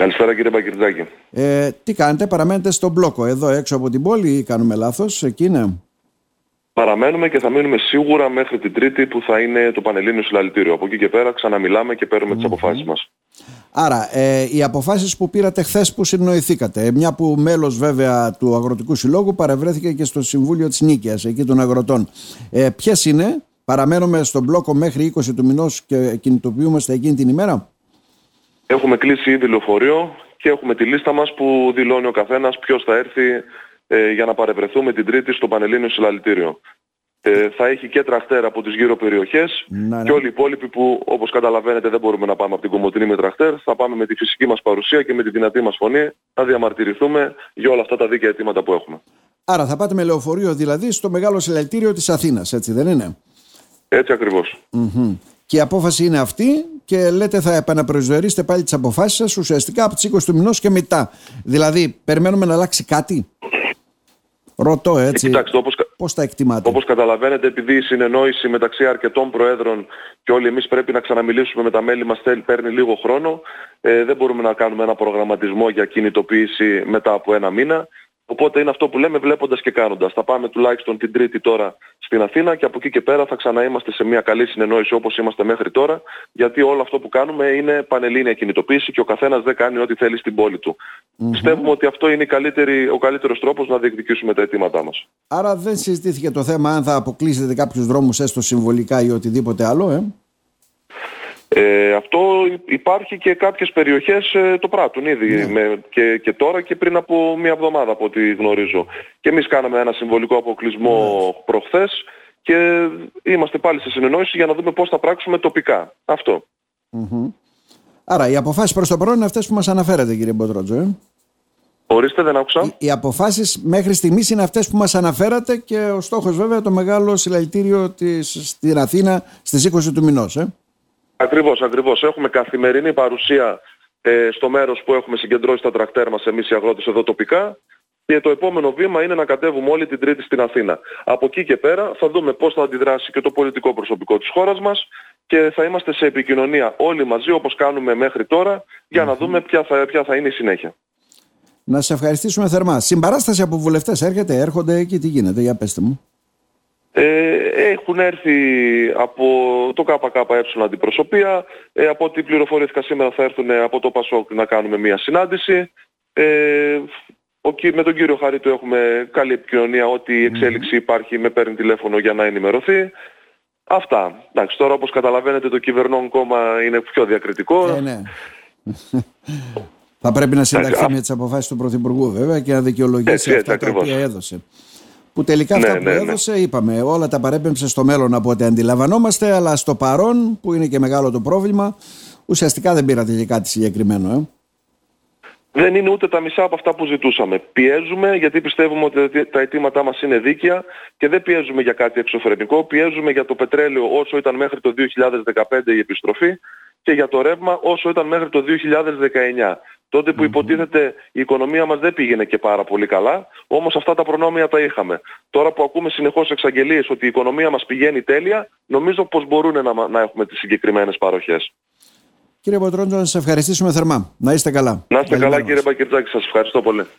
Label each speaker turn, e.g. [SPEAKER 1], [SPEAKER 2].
[SPEAKER 1] Καλησπέρα κύριε Μπακυρτζάκη.
[SPEAKER 2] Ε, τι κάνετε, παραμένετε στον μπλόκο εδώ έξω από την πόλη ή κάνουμε λάθος, εκεί είναι;
[SPEAKER 1] Παραμένουμε και θα μείνουμε σίγουρα μέχρι την Τρίτη που θα είναι το Πανελλήνιο Συλλαλητήριο. Από εκεί και πέρα ξαναμιλάμε και παίρνουμε τις αποφάσεις μας.
[SPEAKER 2] Άρα, ε, οι αποφάσεις που πήρατε χθες που συνοηθήκατε, μια που μέλος βέβαια του Αγροτικού Συλλόγου παρευρέθηκε και στο Συμβούλιο της Νίκαιας, εκεί των αγροτών. Ε, ποιες είναι, παραμένουμε στον μπλόκο μέχρι 20 του μηνός και κινητοποιούμαστε εκείνη την ημέρα;
[SPEAKER 1] Έχουμε κλείσει ήδη λεωφορείο και έχουμε τη λίστα μας που δηλώνει ο καθένας ποιος θα έρθει ε, για να παρευρεθούμε την Τρίτη στο Πανελλήνιο Συλλαλητήριο. Ε, θα έχει και τραχτέρ από τις γύρω περιοχές
[SPEAKER 2] Ναι,
[SPEAKER 1] και όλοι οι υπόλοιποι που όπως καταλαβαίνετε δεν μπορούμε να πάμε από την Κομωτινή με τραχτέρ θα πάμε με τη φυσική μας παρουσία και με τη δυνατή μας φωνή να διαμαρτυρηθούμε για όλα αυτά τα δίκαια αιτήματα που έχουμε.
[SPEAKER 2] Άρα θα πάτε με λεωφορείο δηλαδή στο μεγάλο συλλαλητήριο της Αθήνας, έτσι δεν είναι;
[SPEAKER 1] Έτσι ακριβώς.
[SPEAKER 2] Μμμ. Και η απόφαση είναι αυτή και λέτε θα επαναπροσδιορίσετε πάλι τις αποφάσεις σας ουσιαστικά από τις 20 του μηνός και μετά. Δηλαδή περιμένουμε να αλλάξει κάτι; Ρωτώ έτσι.
[SPEAKER 1] Κοιτάξτε, όπως, κα-
[SPEAKER 2] Πώς τα εκτιμάτε;
[SPEAKER 1] όπως καταλαβαίνετε, επειδή η συνεννόηση μεταξύ αρκετών προέδρων και όλοι εμείς πρέπει να ξαναμιλήσουμε με τα μέλη μας θέλει- παίρνει λίγο χρόνο, ε, δεν μπορούμε να κάνουμε ένα προγραμματισμό για κινητοποίηση μετά από ένα μήνα. Οπότε είναι αυτό που λέμε βλέποντας και κάνοντας. Θα πάμε τουλάχιστον την Τρίτη τώρα στην Αθήνα και από εκεί και πέρα θα ξαναείμαστε σε μια καλή συνεννόηση όπως είμαστε μέχρι τώρα, γιατί όλο αυτό που κάνουμε είναι πανελλήνια κινητοποίηση και ο καθένας δεν κάνει ό,τι θέλει στην πόλη του. Πιστεύουμε ότι αυτό είναι η καλύτερη, ο καλύτερος τρόπος να διεκδικήσουμε τα αιτήματά μας.
[SPEAKER 2] Άρα δεν συζητήθηκε το θέμα αν θα αποκλείσετε κάποιους δρόμους έστω συμβολικά ή οτιδήποτε άλλο, ε;
[SPEAKER 1] Ε, αυτό υπάρχει και κάποιες περιοχές ε, το πράττουν ήδη με, και, και τώρα και πριν από μία εβδομάδα από ό,τι γνωρίζω. Και εμείς κάναμε ένα συμβολικό αποκλεισμό προχθές και είμαστε πάλι σε συνεννόηση για να δούμε πώς θα πράξουμε τοπικά. Αυτό.
[SPEAKER 2] Μμμ. Άρα οι αποφάσεις προς το παρόν είναι αυτές που μας αναφέρατε κύριε Μποτρότζο. Ε;
[SPEAKER 1] Ορίστε δεν άκουσα.
[SPEAKER 2] Οι, οι αποφάσεις μέχρι στιγμής είναι αυτές που μας αναφέρατε και ο στόχος βέβαια το μεγάλο συλλαλητήριο της, στην Αθήνα στις 20 του μηνός. Ε;
[SPEAKER 1] Ακριβώς, ακριβώς. Έχουμε καθημερινή παρουσία ε, στο μέρος που έχουμε συγκεντρώσει τα τρακτέρ μας εμείς οι αγρότες εδώ τοπικά και το επόμενο βήμα είναι να κατέβουμε όλοι την Τρίτη στην Αθήνα. Από εκεί και πέρα θα δούμε πώς θα αντιδράσει και το πολιτικό προσωπικό της χώρας μας και θα είμαστε σε επικοινωνία όλοι μαζί όπως κάνουμε μέχρι τώρα για να δούμε ποια θα, ποια θα είναι η συνέχεια.
[SPEAKER 2] Να σε ευχαριστήσουμε θερμά. Συμπαράσταση από βουλευτές έρχεται, έρχονται εκεί, τι γίνεται, για πέστε μου.
[SPEAKER 1] Ε, έχουν έρθει από το ΚΚΕ αντιπροσωπεία, ε, από ό,τι πληροφορήθηκα σήμερα θα έρθουν από το ΠΑΣΟΚ να κάνουμε μια συνάντηση. Ε, ο, κυ- με τον κύριο Χαρίτου έχουμε καλή επικοινωνία, ό,τι εξέλιξη υπάρχει με παίρνει τηλέφωνο για να ενημερωθεί. Αυτά. Εντάξει, τώρα όπως καταλαβαίνετε το κυβερνών κόμμα είναι πιο διακριτικό.
[SPEAKER 2] Ε, ναι. Θα πρέπει να συνταχθεί
[SPEAKER 1] α-
[SPEAKER 2] με τις αποφάσεις του Πρωθυπουργού βέβαια και να δικαιολογήσει
[SPEAKER 1] Έτσι, έτσι
[SPEAKER 2] αυτά τα
[SPEAKER 1] ακριβώς.
[SPEAKER 2] οποία έδωσε. Που τελικά
[SPEAKER 1] Ναι,
[SPEAKER 2] αυτά που
[SPEAKER 1] ναι, ναι.
[SPEAKER 2] έδωσε, είπαμε, όλα τα παρέπεμψε στο μέλλον από ό,τι αντιλαμβανόμαστε, αλλά στο παρόν, που είναι και μεγάλο το πρόβλημα, ουσιαστικά δεν πήρατε και κάτι συγκεκριμένο. Ε.
[SPEAKER 1] δεν είναι ούτε τα μισά από αυτά που ζητούσαμε. Πιέζουμε γιατί πιστεύουμε ότι τα αιτήματά μας είναι δίκαια και δεν πιέζουμε για κάτι εξωφρενικό. Πιέζουμε για το πετρέλαιο όσο ήταν μέχρι το 2015 η επιστροφή και για το ρεύμα όσο ήταν μέχρι το 2019. Τότε που υποτίθεται η οικονομία μας δεν πήγαινε και πάρα πολύ καλά, όμως αυτά τα προνόμια τα είχαμε. Τώρα που ακούμε συνεχώς εξαγγελίες ότι η οικονομία μας πηγαίνει τέλεια, νομίζω πως μπορούν να, μα- να έχουμε τις συγκεκριμένες παροχές.
[SPEAKER 2] Κύριε Ποτρόντζο, να σας ευχαριστήσουμε θερμά. Να είστε καλά.
[SPEAKER 1] Να είστε
[SPEAKER 2] Καλημέρα
[SPEAKER 1] καλά
[SPEAKER 2] μας.
[SPEAKER 1] κύριε Μπακυρτζάκη, σας ευχαριστώ πολύ.